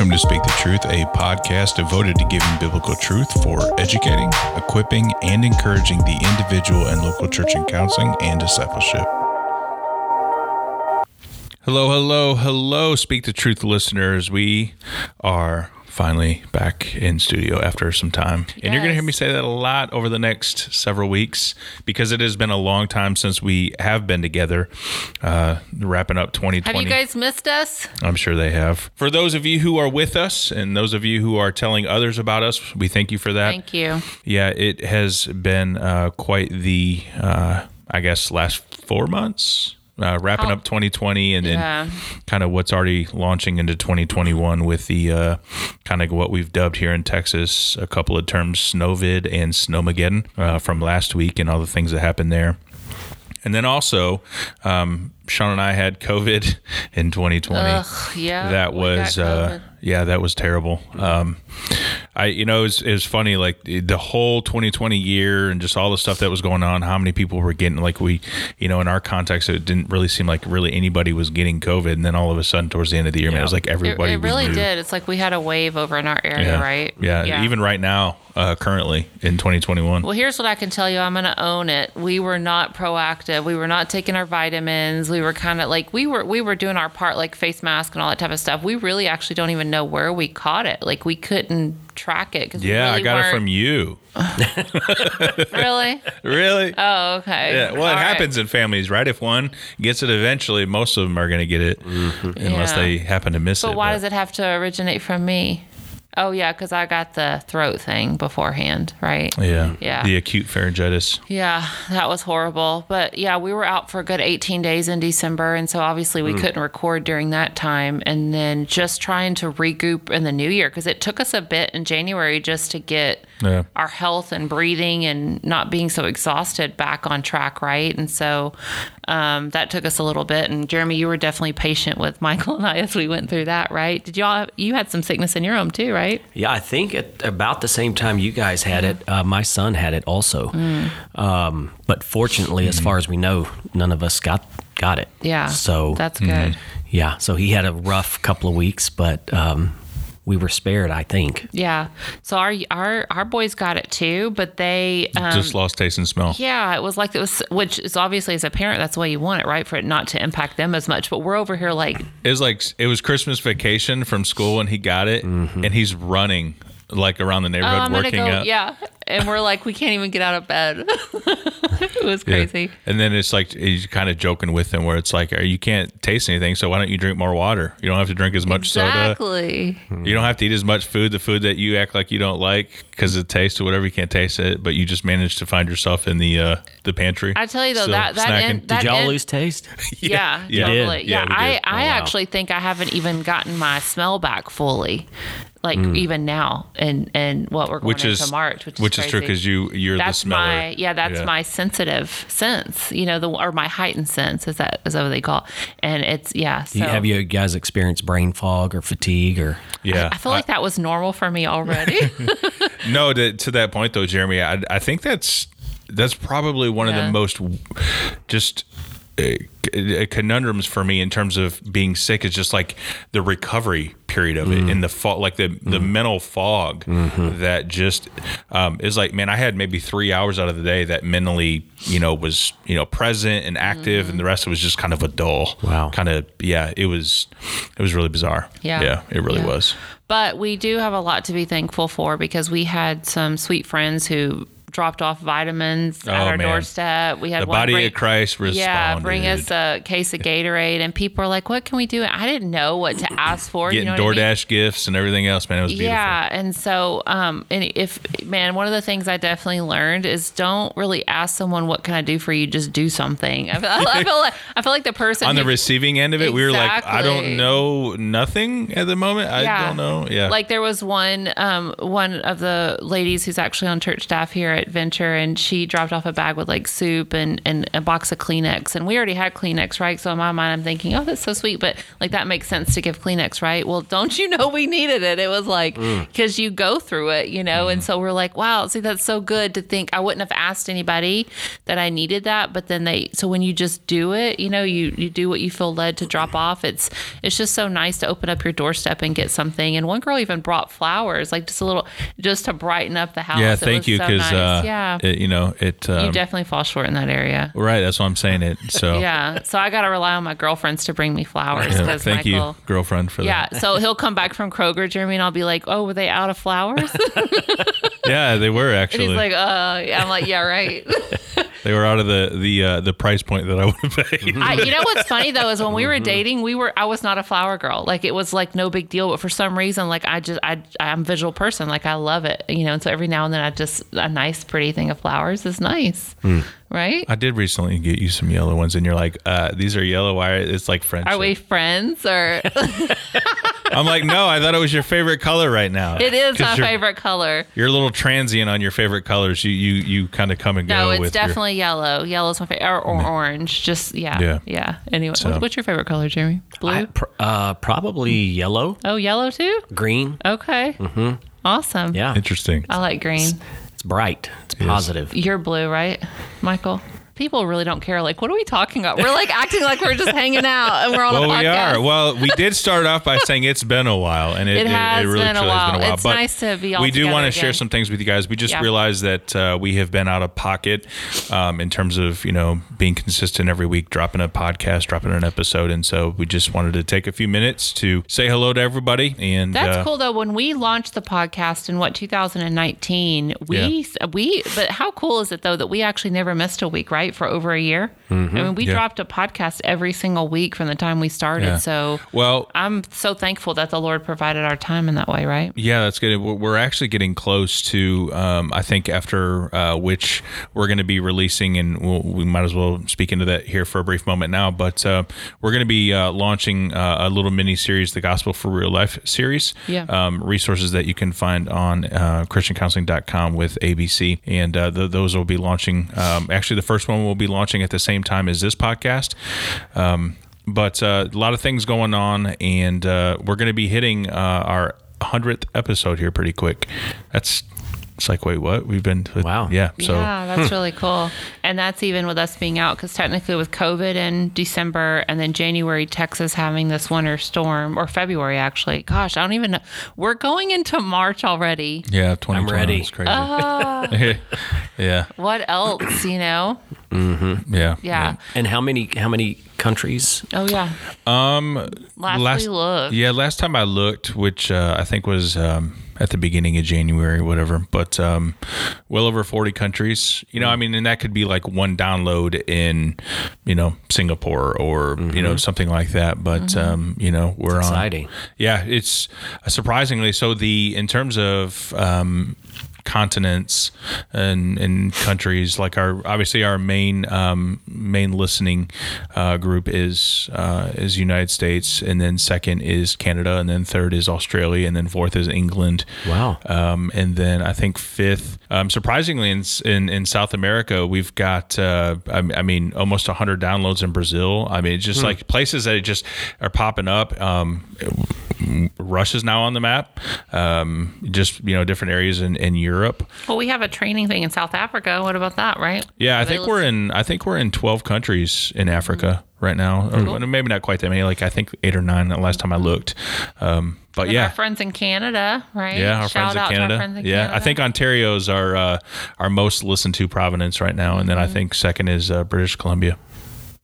Welcome to Speak the Truth, a podcast devoted to giving biblical truth for educating, equipping, and encouraging the individual and local church in counseling and discipleship. Hello, hello, hello, Speak the Truth listeners. We are finally back in studio after some time. And you're going to hear me say that a lot over the next several weeks because it has been a long time since we have been together, uh, wrapping up 2020. Have you guys missed us? I'm sure they have. For those of you who are with us and those of you who are telling others about us, we thank you for that. Thank you. Yeah, it has been uh, quite the, uh, I guess, last four months. Uh, wrapping How- up 2020 and Yeah. then kind of what's already launching into 2021 with the uh, kind of what we've dubbed here in Texas a couple of terms Snowvid and Snowmageddon uh, from last week and all the things that happened there. And then also, um, Sean and I had COVID in 2020 Ugh, yeah. that was uh, yeah that was terrible um i you know it was, it funny like the whole 2020 year and just all the stuff that was going on how many people were getting like we you know in our context it didn't really seem like really anybody was getting covid and then all of a sudden towards the end of the year man it was like everybody it we really did. It's like we had a wave over in our area, yeah. right? yeah even right now uh currently in 2021 Well, here's what I can tell you. I'm going to own it. We were not proactive. We were not taking our vitamins. We were kind of like we were we were doing our part, like face mask and all that type of stuff. We really actually don't even know where we caught it. Like we couldn't track it because yeah really i got it weren't- from you really. really Oh, okay. yeah, well, it All right. happens in families, right? If one gets it eventually, most of them are going to get it, mm-hmm. unless Yeah. they happen to miss it. But why does it have to originate from me? Oh yeah, because I got the throat thing beforehand, right? Yeah. Yeah. The acute pharyngitis. Yeah, that was horrible. But yeah, we were out for a good 18 days in December. And so obviously we mm. couldn't record during that time. And then just trying to regroup in the new year because it took us a bit in January just to get Yeah. our health and breathing and not being so exhausted back on track, right? And so um, that took us a little bit. And Jeremy, you were definitely patient with Michael and I as we went through that, right? Did y'all, you had some sickness in your home too, right? Yeah, I think at about the same time you guys had it, uh, my son had it also. Mm. Um, but fortunately, as far as we know, none of us got got it. Yeah. So that's good. yeah, so he had a rough couple of weeks, but um, we were spared, I think. Yeah. So our our our boys got it too, but they um, Just lost taste and smell. yeah, it was like it was, which is obviously as a parent, that's the way you want it, right? For it not to impact them as much. But we're over here like, It was like it was Christmas vacation from school, and he got it, and he's running like around the oh, neighborhood I'm working go, out. yeah, and we're like, we can't even get out of bed. it was Yeah. crazy. And then it's like he's kind of joking with him, where it's like, "You can't taste anything, so why don't you drink more water? You don't have to drink as much soda. Exactly. You don't have to eat as much food, the food that you act like you don't like because it tastes or whatever. You can't taste it, but you just manage to find yourself in the uh, the pantry. I tell you though, still that that snacking. end, that Did y'all end- lose taste? Yeah, Yeah. Totally. Yeah, Yeah, I. I Oh, wow. actually think I haven't even gotten my smell back fully, like Mm. even now, and and what we're going which into is March, which is which is true because you you're the that's smeller. my yeah that's my sensitive sense you know the or my heightened sense is that is that what they call it? and it's yeah so you, have you guys experienced brain fog or fatigue or? yeah. I feel like that was normal for me already No, to, to that point though, Jeremy, I, I think that's that's probably one of the most just c- conundrums for me in terms of being sick is just like the recovery period of it mm. and the fog, like the the mm. mental fog mm-hmm. that just um, is like, man, I had maybe three hours out of the day that mentally, you know, was you know present and active, and mm-hmm. the rest was just kind of a dull. Wow. kind of yeah, it was it was really bizarre. Yeah. yeah, it really Yeah. was. but we do have a lot to be thankful for because we had some sweet friends who dropped off vitamins at Oh, our man. doorstep we had The one body bring- of Christ responded. yeah, bring us a case of Gatorade, and people are like, "What can we do?" I didn't know what to ask for. getting you know what I mean? DoorDash gifts and everything else, man. It was beautiful. Yeah, and so um, and if man, one of the things I definitely learned is don't really ask someone what can I do for you. Just do something. I feel, I feel like I feel like the person On the receiving end of it, we were like, I don't know nothing at the moment. I Yeah. don't know. Yeah. Like there was one um, one of the ladies who's actually on church staff here at Venture, and she dropped off a bag with like soup and, and a box of Kleenex. And we already had Kleenex, right? So in my mind, I'm thinking, oh, that's so sweet. But like that makes sense to give Kleenex, right? Well, don't you know we needed it? It was like, mm. because you go through it, you know? And mm-hmm. so we're like, wow, see, that's so good to think. I wouldn't have asked anybody that I needed that. But then they, so when you just do it, you know, you, you do what you feel led to drop off. It's, it's just so nice to open up your doorstep and get something. And one girl even brought flowers, like just a little, just to brighten up the house. Yeah, It thank was you so because nice. Uh, yeah, it, you know it. you Um, definitely fall short in that area. right, that's why I'm saying it. So Yeah, so I got to rely on my girlfriends to bring me flowers yeah, because thank Michael. you, girlfriend, for Yeah, that. so he'll come back from Kroger, Jeremy, and I'll be like, "Oh, were they out of flowers?" Yeah, they were and actually. he's like, "Uh," I'm like, "Yeah, right." they were out of the the uh, the price point that I would have paid. I, you know what's funny though is when we were dating, we were I was not a flower girl. Like it was like no big deal, but for some reason, like I just I I'm a visual person. Like I love it, you know. And so every now and then, I just a nice, pretty thing of flowers is nice, right? I did recently get you some yellow ones, and you're like, uh, "These are yellow. Why? It's like friendship." Are we friends or I'm like, "No, I thought it was your favorite color right now." It is my favorite color? You're a little transient on your favorite colors. You you you kind of come and go. No, it's with your- definitely yellow. Yellow's my favorite, or, or orange. Just yeah, Yeah. yeah. Anyway, So- what's your favorite color, Jeremy? Blue. I, pr- uh, probably yellow, oh, yellow too. green. Okay. Mm-hmm. Awesome. Yeah, interesting. I like green. It's bright. It's positive. You're blue, right, Michael? People really don't care. Like, what are we talking about? We're like acting like we're just hanging out and we're on Well, a podcast. we are. Well, we did start off by saying it's been a while, and it, It has really been a has while. been a while. It's but nice to be all We do want to share some things with you guys. We just Yeah. realized that uh, we have been out of pocket um, in terms of you know being consistent every week, dropping a podcast, dropping an episode, and so we just wanted to take a few minutes to say hello to everybody. And That's uh, cool though. When we launched the podcast in what 2019, we we but how cool is it though that we actually never missed a week, right? For over a year. I mean, we Yeah. dropped a podcast every single week from the time we started. Yeah. So Well, I'm so thankful that the Lord provided our time in that way, right? Yeah, that's good. We're we're actually getting close to, um, I think, after uh, which we're going to be releasing, and we'll, we might as well speak into that here for a brief moment now. But uh, we're going to be uh, launching uh, a little mini series, the Gospel for Real Life series. Yeah. Um, resources that you can find on uh, ChristianCounseling.com with ABC. And uh, th- those will be launching. Um, actually, the first one will be launching at the same time as this podcast. Um, but uh, a lot of things going on, and uh, we're going to be hitting uh, our hundredth episode here pretty quick. That's it's like wait, what? We've been Wow. yeah. So yeah, that's really cool. And that's even with us being out because technically with COVID in December and then January, Texas having this winter storm or February actually. Gosh, I don't even know. We're going into March already. yeah, twenty twenty ready. is crazy. Uh-huh. yeah, What else, you know? Yeah, Yeah. And how many how many countries? Oh yeah. Um, Last, we looked. Yeah, last time I looked, which uh, I think was um, at the beginning of January, whatever, but um, well over 40 countries. You know, I mean, and that could be like one download in, you know, Singapore or, you know, something like that. But, um, you know, we're on. Exciting. Yeah, it's surprisingly so. The, in terms of, um, continents and, and countries. Like our obviously our main um, main listening uh, group is uh, is United States. And then second is Canada. And then third is Australia. And then fourth is England. Wow. um, and then I think fifth um, surprisingly in, in in South America we've got uh, I, I mean almost 100 downloads in Brazil. I mean it's just like places that just are popping up. Um, Russia's now on the map. Um, just you know, different areas in, in Europe. Well, we have a training thing in South Africa. What about that, right? Yeah, I They think we're in. I think we're in twelve countries in Africa right now. Or maybe not quite that many. Like I think eight or nine the last time I looked. Um, but And yeah, Our friends in Canada, right? yeah, our Shout friends out in to our Canada. friends in yeah, Canada. I think Ontario's our uh, our most listened to province right now, and then I Mm-hmm. think second is uh, British Columbia,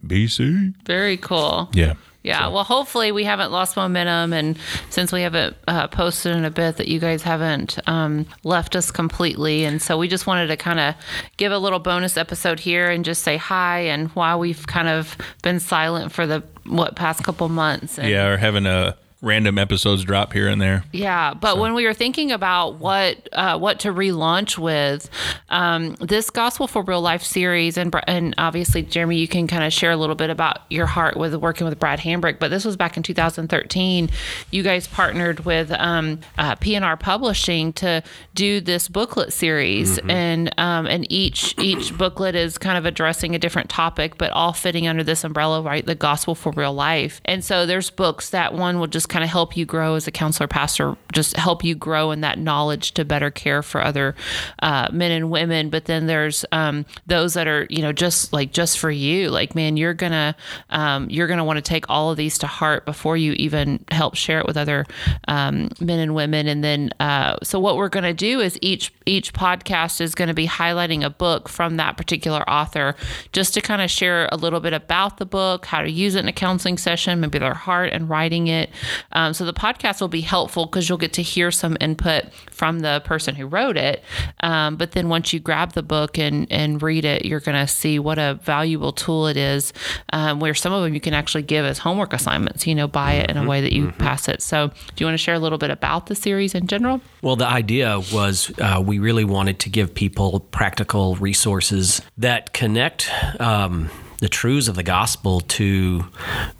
BC. Very cool. Yeah. Yeah, well, hopefully we haven't lost momentum, and since we haven't uh, posted in a bit, that you guys haven't um, left us completely, and so we just wanted to kind of give a little bonus episode here and just say hi and why we've kind of been silent for the what past couple months. And Yeah, or having a random episodes drop here and there. Yeah, but when we were thinking about what uh, what to relaunch with, um, this Gospel for Real Life series, and and obviously Jeremy, you can kind of share a little bit about your heart with working with Brad Hambrick. But this was back in 2013. You guys partnered with um, uh, P&R Publishing to do this booklet series, and um, and each each booklet is kind of addressing a different topic, but all fitting under this umbrella, right? The Gospel for Real Life. And so there's books that one will just kind of help you grow as a counselor pastor, just help you grow in that knowledge to better care for other uh, men and women. But then there's um, those that are, you know, just like just for you. Like, man, you're gonna um, you're gonna want to take all of these to heart before you even help share it with other um, men and women. And then, uh, so what we're gonna do is each each podcast is to be highlighting a book from that particular author, just to kind of share a little bit about the book, how to use it in a counseling session, maybe their heart and writing it. Um, so the podcast will be helpful because you'll get to hear some input from the person who wrote it. Um, but then once you grab the book and and read it, you're going to see what a valuable tool it is. Um, where some of them you can actually give as homework assignments. You know, buy it in a way that you pass it. So, do you want to share a little bit about the series in general? Well, the idea was uh, we really wanted to give people practical resources that connect um, the truths of the gospel to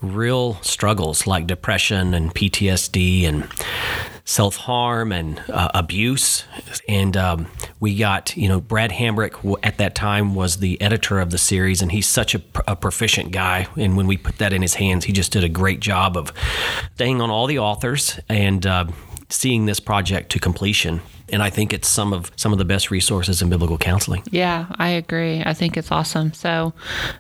real struggles like depression and PTSD and self harm and uh, abuse. And um, we got, you know, Brad Hambrick at that time was the editor of the series, and he's such a, a proficient guy. And when we put that in his hands, he just did a great job of staying on all the authors and uh, seeing this project to completion. And I think it's some of some of the best resources in biblical counseling. Yeah, I agree. I think it's awesome. So,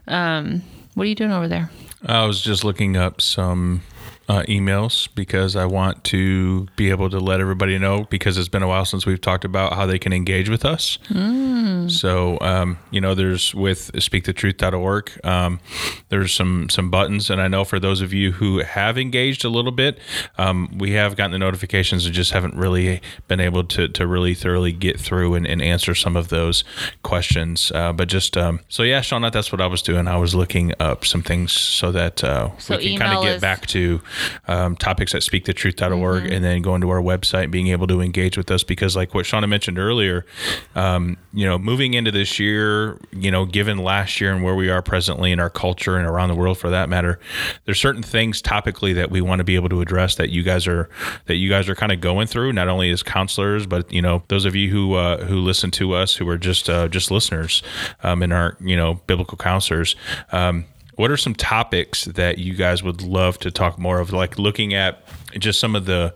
um, what are you doing over there? I was just looking up some uh, emails because I want to be able to let everybody know because it's been a while since we've talked about how they can engage with us. So, um, you know, there's with speakthetruth.org, um, there's some some buttons, and I know for those of you who have engaged a little bit, um, we have gotten the notifications and just haven't really been able to to really thoroughly get through and, and answer some of those questions. Uh, but just um, so yeah, Shauna, that's what I was doing. I was looking up some things so that uh, So we can kind of get is- back to um, topics at speakthetruth.org Mm-hmm. and then going to our website and being able to engage with us because like what Shauna mentioned earlier, um, you know, moving into this year, you know, given last year and where we are presently in our culture and around the world for that matter, there's certain things topically that we want to be able to address that you guys are that you guys are kind of going through, not only as counselors, but you know, those of you who uh, who listen to us who are just uh, just listeners um, and aren't you know biblical counselors. Um, what are some topics that you guys would love to talk more of? Like looking at just some of the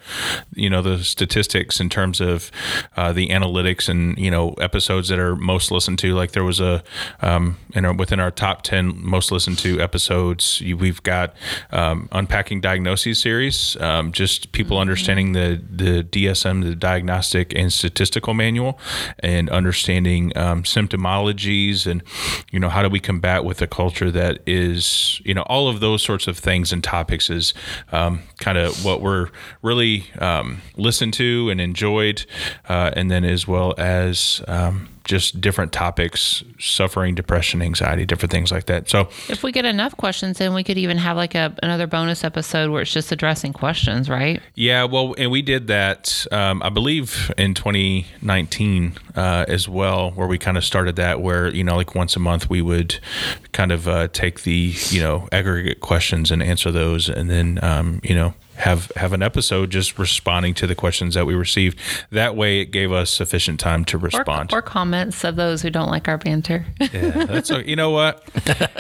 you know the statistics in terms of uh, the analytics and you know episodes that are most listened to. Like there was a um, in our, within our top 10 most listened to episodes you- we've got um, unpacking diagnoses series um, just people understanding the the DSM the diagnostic and statistical manual and understanding um, symptomologies and you know how do we combat with a culture that is you know all of those sorts of things and topics is um, kind of what we're really um, listened to and enjoyed uh, and then as well as um, just different topics suffering depression anxiety different things like that so If we get enough questions, then we could even have like a another bonus episode where it's just addressing questions, right? Yeah, well, and we did that, um, I believe, in 2019 uh, as well, where we kind of started that, where you know, like once a month, we would kind of uh, take the you know aggregate questions and answer those, and then um, you know have have an episode just responding to the questions that we received. That way, it gave us sufficient time to respond. or comments of those who don't like our banter. Yeah, that's o- you know what,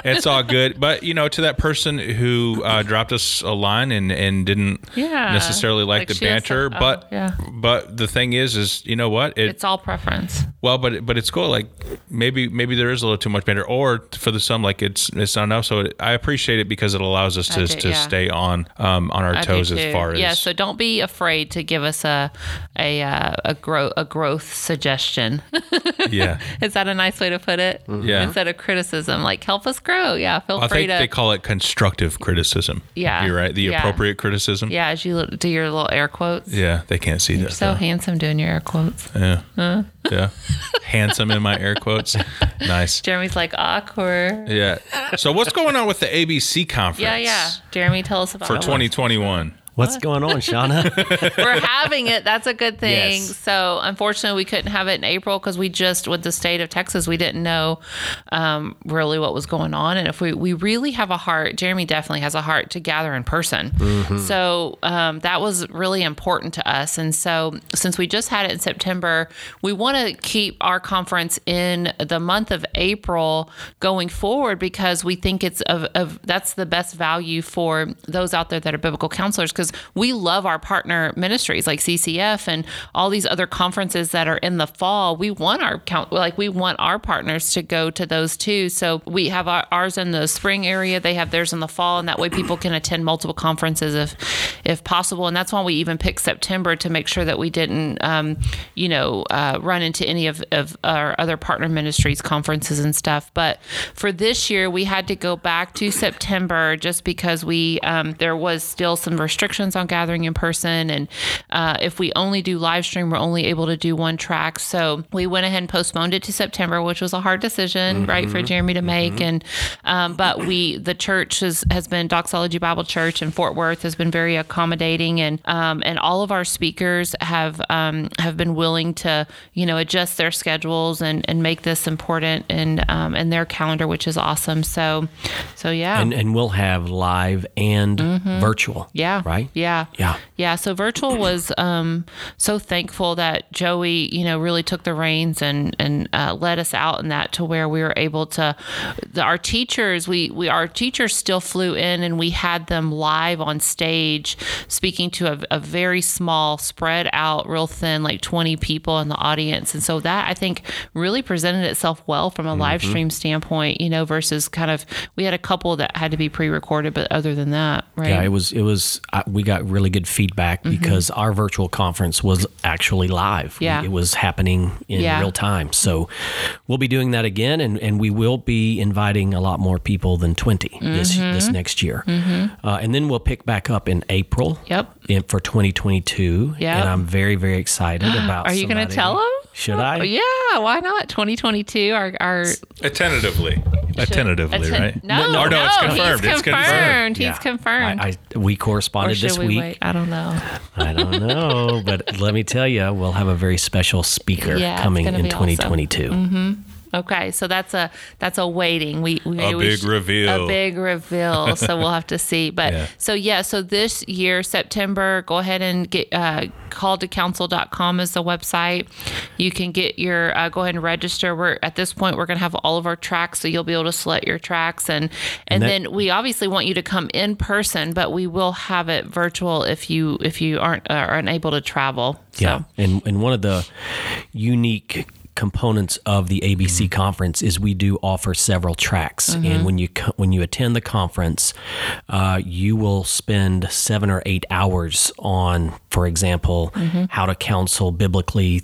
it's all good. But you know, to that person who uh, dropped us a line and and didn't Yeah, necessarily like, like the banter, some- oh, but yeah. but the thing is, is you know what it it's all preference. well, but but it's cool. Like maybe maybe there is a little too much banter, or for the some like it's it's not enough. So it, I appreciate it because it allows us to to yeah. stay on um on our I do toes as far as yeah. So don't be afraid to give us a a uh, a growth a growth suggestion. yeah. Is that a nice way to put it? Yeah. Instead of criticism, like help us grow. Yeah. Feel I free I think to. they call it constructive criticism. Yeah. you're right. The Yeah. appropriate criticism. yeah, as you lo- do your little air quotes. Yeah, they can't see that. So though. handsome doing your air quotes. Yeah. Yeah. Handsome in my air quotes. Nice. Jeremy's like awkward. Yeah. So what's going on with the ABC conference? Yeah, yeah. Jeremy, tell us about it. For 2021. What's going on, Shauna? we're having it. That's a good thing. Yes. So unfortunately, we couldn't have it in April because we just with the state of Texas, we didn't know um, really what was going on. And if we we really have a heart, Jeremy definitely has a heart to gather in person. So um, that was really important to us. And so since we just had it in September, we want to keep our conference in the month of April going forward because we think it's of, of that's the best value for those out there that are biblical counselors because we love our partner ministries like CCF and all these other conferences that are in the fall. We want our count like we want our partners to go to those too. So we have our, ours in the spring area, they have theirs in the fall, and that way people can attend multiple conferences if if possible. And that's why we even picked September to make sure that we didn't um, you know uh, run into any of, of our other partner ministries conferences and stuff. But for this year, we had to go back to September just because we um, there was still some restrictions on gathering in person, and uh, if we only do live stream, we're only able to do one track. So we went ahead and postponed it to September, which was a hard decision, right, for Jeremy to make. And um, but we the church has, has been Doxology Bible Church in Fort Worth has been very accommodating, and um, and all of our speakers have um, have been willing to you know adjust their schedules and, and make this important and um, and their calendar, which is awesome. So so yeah. and and we'll have live and virtual. Mm-hmm. Yeah. Right. Yeah. Yeah. Yeah. So virtual was um, so thankful that Joey, you know, really took the reins and and uh, led us out in that to where we were able to. The, our teachers, we we our teachers still flew in and we had them live on stage speaking to a, a very small, spread out, real thin, like twenty people in the audience, and so that I think really presented itself well from a live stream standpoint, you know, versus kind of we had a couple that had to be pre-recorded, but other than that, right? Yeah, it was. It was. Uh, we got really good feedback because our virtual conference was actually live. Mm-hmm. Yeah. it was happening in Yeah. real time. So we'll be doing that again, and, and we will be inviting a lot more people than 20 this Mm-hmm. this next year. Uh, and then we'll pick back up in April. Yep. In, for 2022. Yep. And I'm very very excited about. Are you going to tell them? Should I? Oh, yeah, why not? 2022. Our our Tentatively. Tentatively, atten- right? No, Or no, it's confirmed. He's It's confirmed. confirmed. He's Yeah. confirmed. I, I we corresponded should this we week. wait? I don't know. I don't know, but let me tell you, we'll have a very special speaker Yeah, coming in be awesome. 2022. Mm-hmm. Okay, so that's a that's a waiting. We, we A we big sh- reveal. A big reveal. so we'll have to see. But Yeah. so yeah, so this year September, go ahead and get uh, calledtocounsel.com is the website. You can get your uh, go ahead and register. We're at this point we're gonna have all of our tracks, so you'll be able to select your tracks and and, that- then we obviously want you to come in person, but we will have it virtual if you if you aren't uh, are unable to travel. So. Yeah, and and one of the unique components of the ABC mm-hmm. conference is we do offer several tracks, and mm-hmm. when you when you attend the conference, uh, you will spend seven or eight hours on, for example, mm-hmm. how to counsel biblically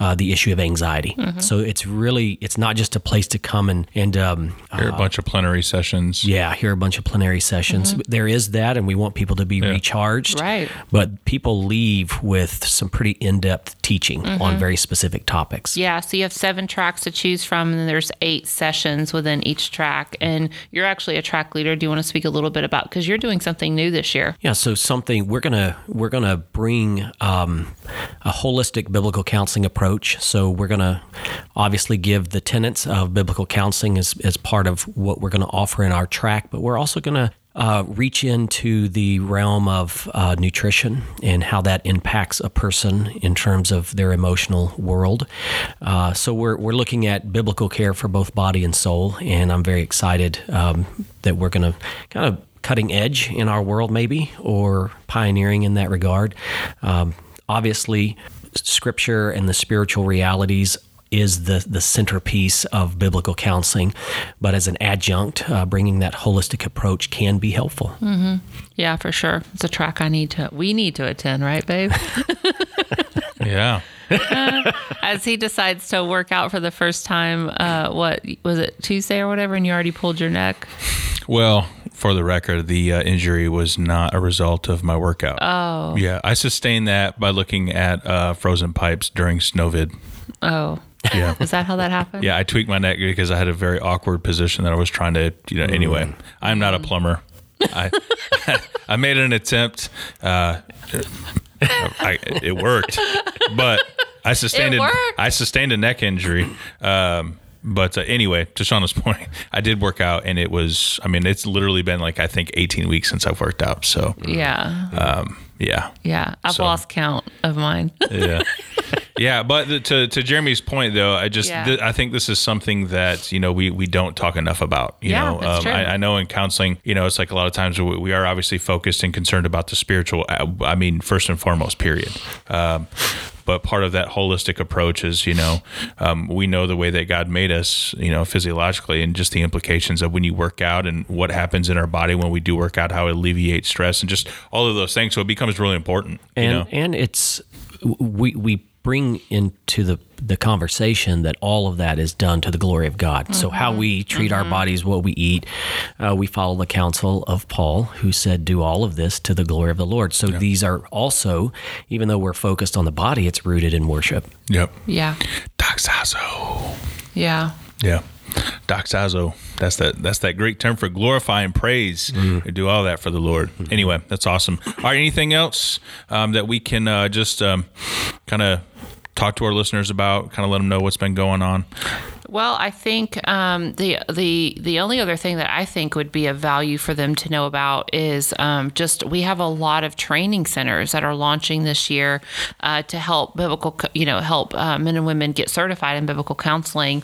uh, the issue of anxiety. So it's really it's not just a place to come and and um, There are a uh, bunch of plenary sessions. yeah, hear a bunch of plenary sessions. There is that, and we want people to be recharged. Right. But people leave with some pretty in depth teaching on very specific topics. Yeah, so you have seven tracks to choose from, and there's eight sessions within each track. And you're actually a track leader. Do you want to speak a little bit about because you're doing something new this year? Yeah, so something we're gonna we're gonna bring um, a holistic biblical counseling approach. So we're gonna obviously give the tenets of biblical counseling as as part of what we're gonna offer in our track, but we're also gonna uh, reach into the realm of uh, nutrition and how that impacts a person in terms of their emotional world. Uh, so we're we're looking at biblical care for both body and soul, and I'm very excited um, that we're going to kind of cutting edge in our world, maybe, or pioneering in that regard. Um, obviously, scripture and the spiritual realities is the, the centerpiece of biblical counseling, but as an adjunct, uh, bringing that holistic approach can be helpful. Yeah, for sure. It's a track I need to. We need to attend, right, babe? Yeah. As he decides to work out for the first time, uh, what was it Tuesday or whatever, and you already pulled your neck? Well, for the record, the uh, injury was not a result of my workout. Oh. Yeah, I sustained that by looking at uh, frozen pipes during Snowvid. Oh, Yeah. is that how that happened? Yeah, I tweaked my neck because I had a very awkward position that I was trying to, you know, anyway. I'm not a plumber. I I made an attempt. Uh, I, it worked, but I sustained It a, sustained a neck injury. Um, but uh, anyway, to Shauna's point, I did work out, and it was. I mean, it's literally been like I think 18 weeks since I've worked out. So Yeah. um, yeah, Yeah. I've So- lost count of mine. yeah, yeah. But the, to to Jeremy's point, though, I just Yeah. th- I think this is something that you know we we don't talk enough about. You Yeah, know, that's true. I, I know in counseling, you know, it's like a lot of times we, we are obviously focused and concerned about the spiritual. uh, I mean, first and foremost, period. Um, but part of that holistic approach is, you know, um, we know the way that God made us, you know, physiologically, and just the implications of when you work out and what happens in our body when we do work out, how it alleviates stress, and just all of those things. So it becomes really important. you and know? and it's we we bring into the the conversation that all of that is done to the glory of God. So how we treat our bodies, what we eat, uh, we follow the counsel of Paul, who said, "Do all of this to the glory of the Lord." So these are also, even though we're focused on the body, it's rooted in worship. Yep. Yeah. Doxazo. Yeah. Yeah. Doxazo. That's that that's that Greek term for glorify and praise. We do all that for the Lord. Anyway, that's awesome. All right, anything else um, that we can uh, just um, kind of talk to our listeners about, kind of let them know what's been going on? Well, I think um, the the the only other thing that I think would be of value for them to know about is um, just we have a lot of training centers that are launching this year uh, to help biblical, you know, help uh, men and women get certified in biblical counseling.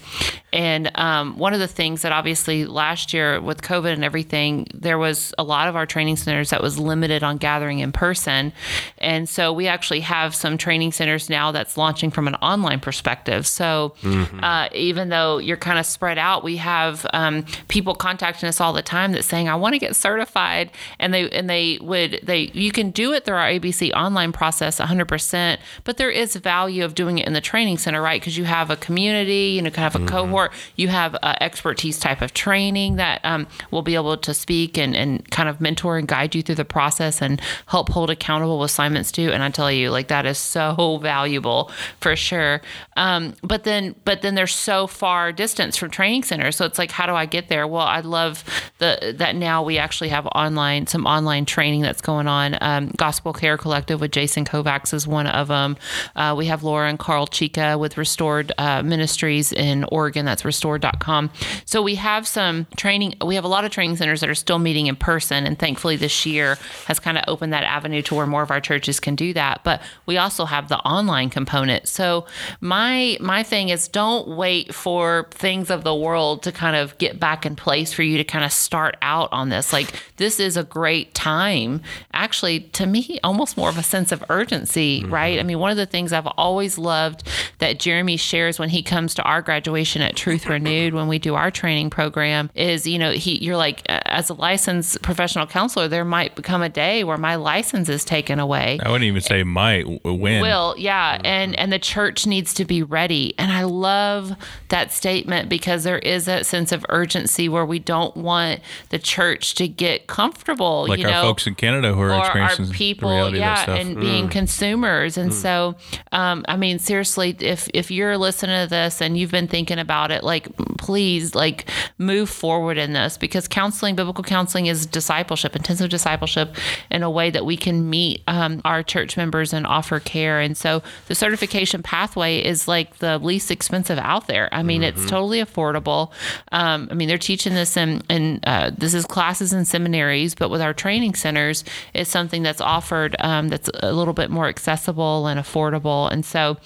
And um, one of the things that obviously last year with COVID and everything, there was a lot of our training centers that was limited on gathering in person, and so we actually have some training centers now that's launching from an online perspective. So uh, even though you're kind of spread out, we have um, people contacting us all the time that's saying, "I want to get certified," and they and they would they you can do it through our ABC online process 100%, but there is value of doing it in the training center, right? Because you have a community, you know, kind of a cohort, you have uh, expertise type of training that um, will be able to speak and and kind of mentor and guide you through the process and help hold accountable assignments too. And I tell you, like that is so valuable for sure. Um, but then but then they're so far distance from training centers. So it's like, how do I get there? Well, I love the that now we actually have online some online training that's going on. Um, Gospel Care Collective with Jason Kovacs is one of them. Uh, we have Laura and Carl Chica with Restored uh, Ministries in Oregon. That's restored.com. So we have some training. We have a lot of training centers that are still meeting in person, and thankfully this year has kind of opened that avenue to where more of our churches can do that. But we also have the online component. So my my thing is don't wait for things of the world to kind of get back in place for you to kind of start out on this. Like this is a great time. Actually, to me, almost more of a sense of urgency, mm-hmm. right? I mean, one of the things I've always loved that Jeremy shares when he comes to our graduation at Truth Renewed when we do our training program is, you know, he you're like as a licensed professional counselor, there might become a day where my license is taken away I wouldn't even say might w- win. will yeah mm-hmm. and and the church needs to be ready and i love that statement because there is that sense of urgency where we don't want the church to get comfortable like you our know folks in Canada who are or our experiencing the people, reality yeah, of that stuff. and being consumers. And so, um, I mean, seriously, if if you're listening to this and you've been thinking about it, like, please, like, move forward in this because counseling, biblical counseling, is discipleship, intensive discipleship, in a way that we can meet um, our church members and offer care. And so, the certification pathway is like the least expensive out there. I mean, it's totally affordable. Um, I mean, they're teaching this in, in uh, this is classes in seminaries, but with our training centers, it's something that's offered um, that's a little bit more accessible and affordable. And so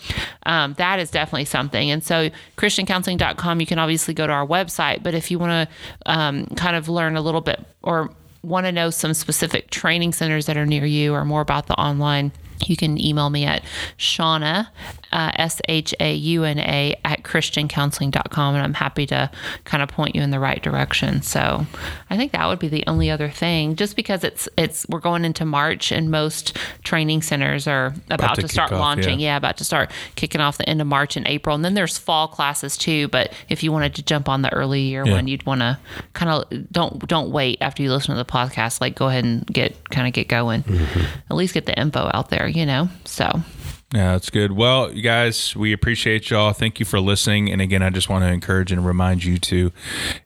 um, that is definitely something. And so ChristianCounseling.com, you can obviously go to our website, but if you want to um, kind of learn a little bit or want to know some specific training centers that are near you or more about the online, you can email me at Shauna, uh, S H A U N A, at ChristianCounseling.com, and I'm happy to kind of point you in the right direction. So I think that would be the only other thing, just because it's it's we're going into March and most training centers are about, to to, start off, launching. yeah. Yeah, about to start kicking off the end of March and April, and then there's fall classes too. But if you wanted to jump on the early year Yeah. one, you'd want to kind of don't don't wait after you listen to the podcast. Like go ahead and get kind of get going. Mm-hmm. At least get the info out there, you know. So Yeah, that's good. Well, you guys, we appreciate y'all. Thank you for listening. And again, I just want to encourage and remind you to,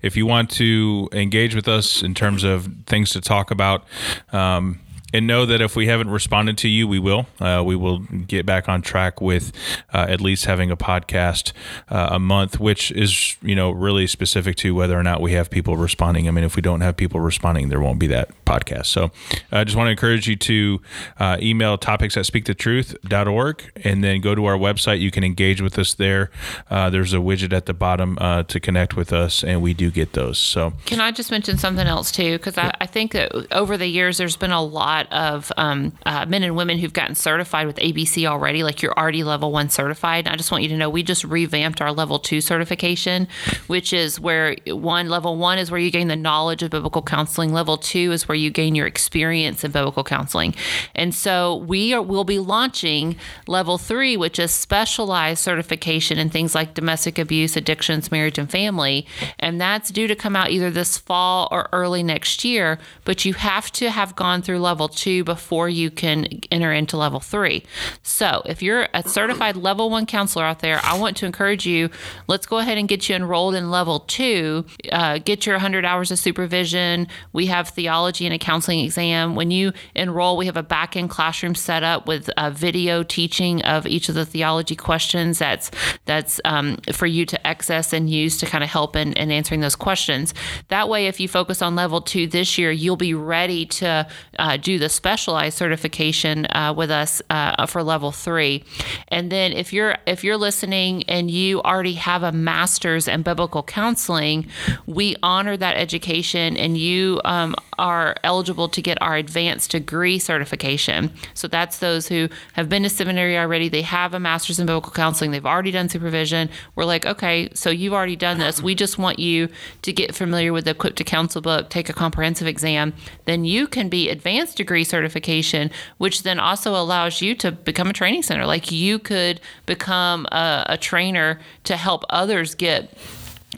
if you want to engage with us in terms of things to talk about, um, and know that if we haven't responded to you, we will. Uh, we will get back on track with uh, at least having a podcast uh, a month, which is you know really specific to whether or not we have people responding. I mean, if we don't have people responding, there won't be that podcast. So I just want to encourage you to uh, email topics at speakthetruth.org and then go to our website. You can engage with us there. Uh, there's a widget at the bottom uh, to connect with us, and we do get those. So Can I just mention something else too? Because I, I think that over the years, there's been a lot of um, uh, men and women who've gotten certified with ABC already. Like you're already level one certified. I just want you to know we just revamped our level two certification, which is where one level one is where you gain the knowledge of biblical counseling. Level two is where you gain your experience in biblical counseling. And so we are, will be launching level three, which is specialized certification in things like domestic abuse, addictions, marriage, and family. And that's due to come out either this fall or early next year. But you have to have gone through level two before you can enter into level three. So if you're a certified level one counselor out there, I want to encourage you, let's go ahead and get you enrolled in level two, uh, get your 100 hours of supervision. We have theology and a counseling exam. When you enroll, we have a back end classroom set up with a video teaching of each of the theology questions that's that's um, for you to access and use to kind of help in, in answering those questions. That way, if you focus on level two this year, you'll be ready to uh, do the specialized certification uh, with us uh, for level three. And then if you're if you're listening and you already have a master's in biblical counseling, we honor that education, and you um, are eligible to get our advanced degree certification. So that's those who have been to seminary already. They have a master's in biblical counseling. They've already done supervision. We're like, okay, so you've already done this. We just want you to get familiar with the Equipped to Counsel book, take a comprehensive exam. Then you can be advanced degree certification, which then also allows you to become a training center. Like you could become a, a trainer to help others get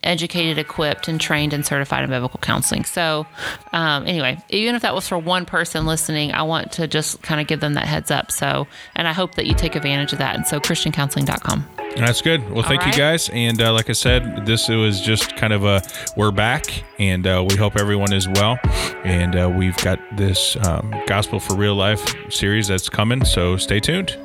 educated, equipped, and trained and certified in biblical counseling. So, um, anyway, even if that was for one person listening, I want to just kind of give them that heads up. So, and I hope that you take advantage of that. And so, ChristianCounseling.com. That's good. Well, thank right. you guys. And uh, like I said, this was just kind of a we're back, and uh, we hope everyone is well. And uh, we've got this um, Gospel for Real Life series that's coming, so stay tuned.